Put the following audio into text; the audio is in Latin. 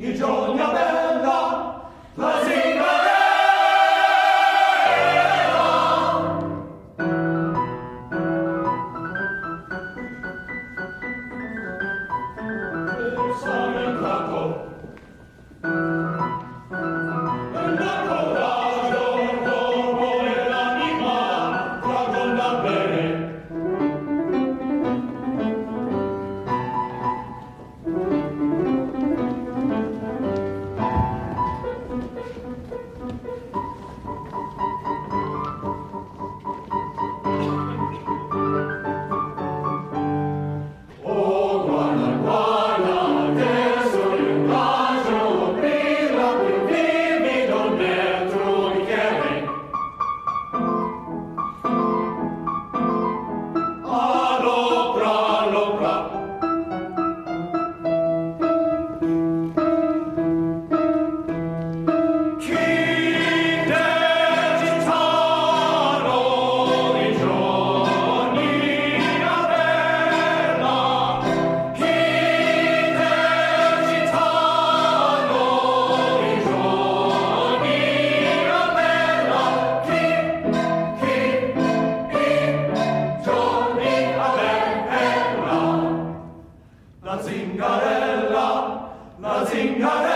il giorno bella, la signorella. Oh. la zingarella, la zingarella.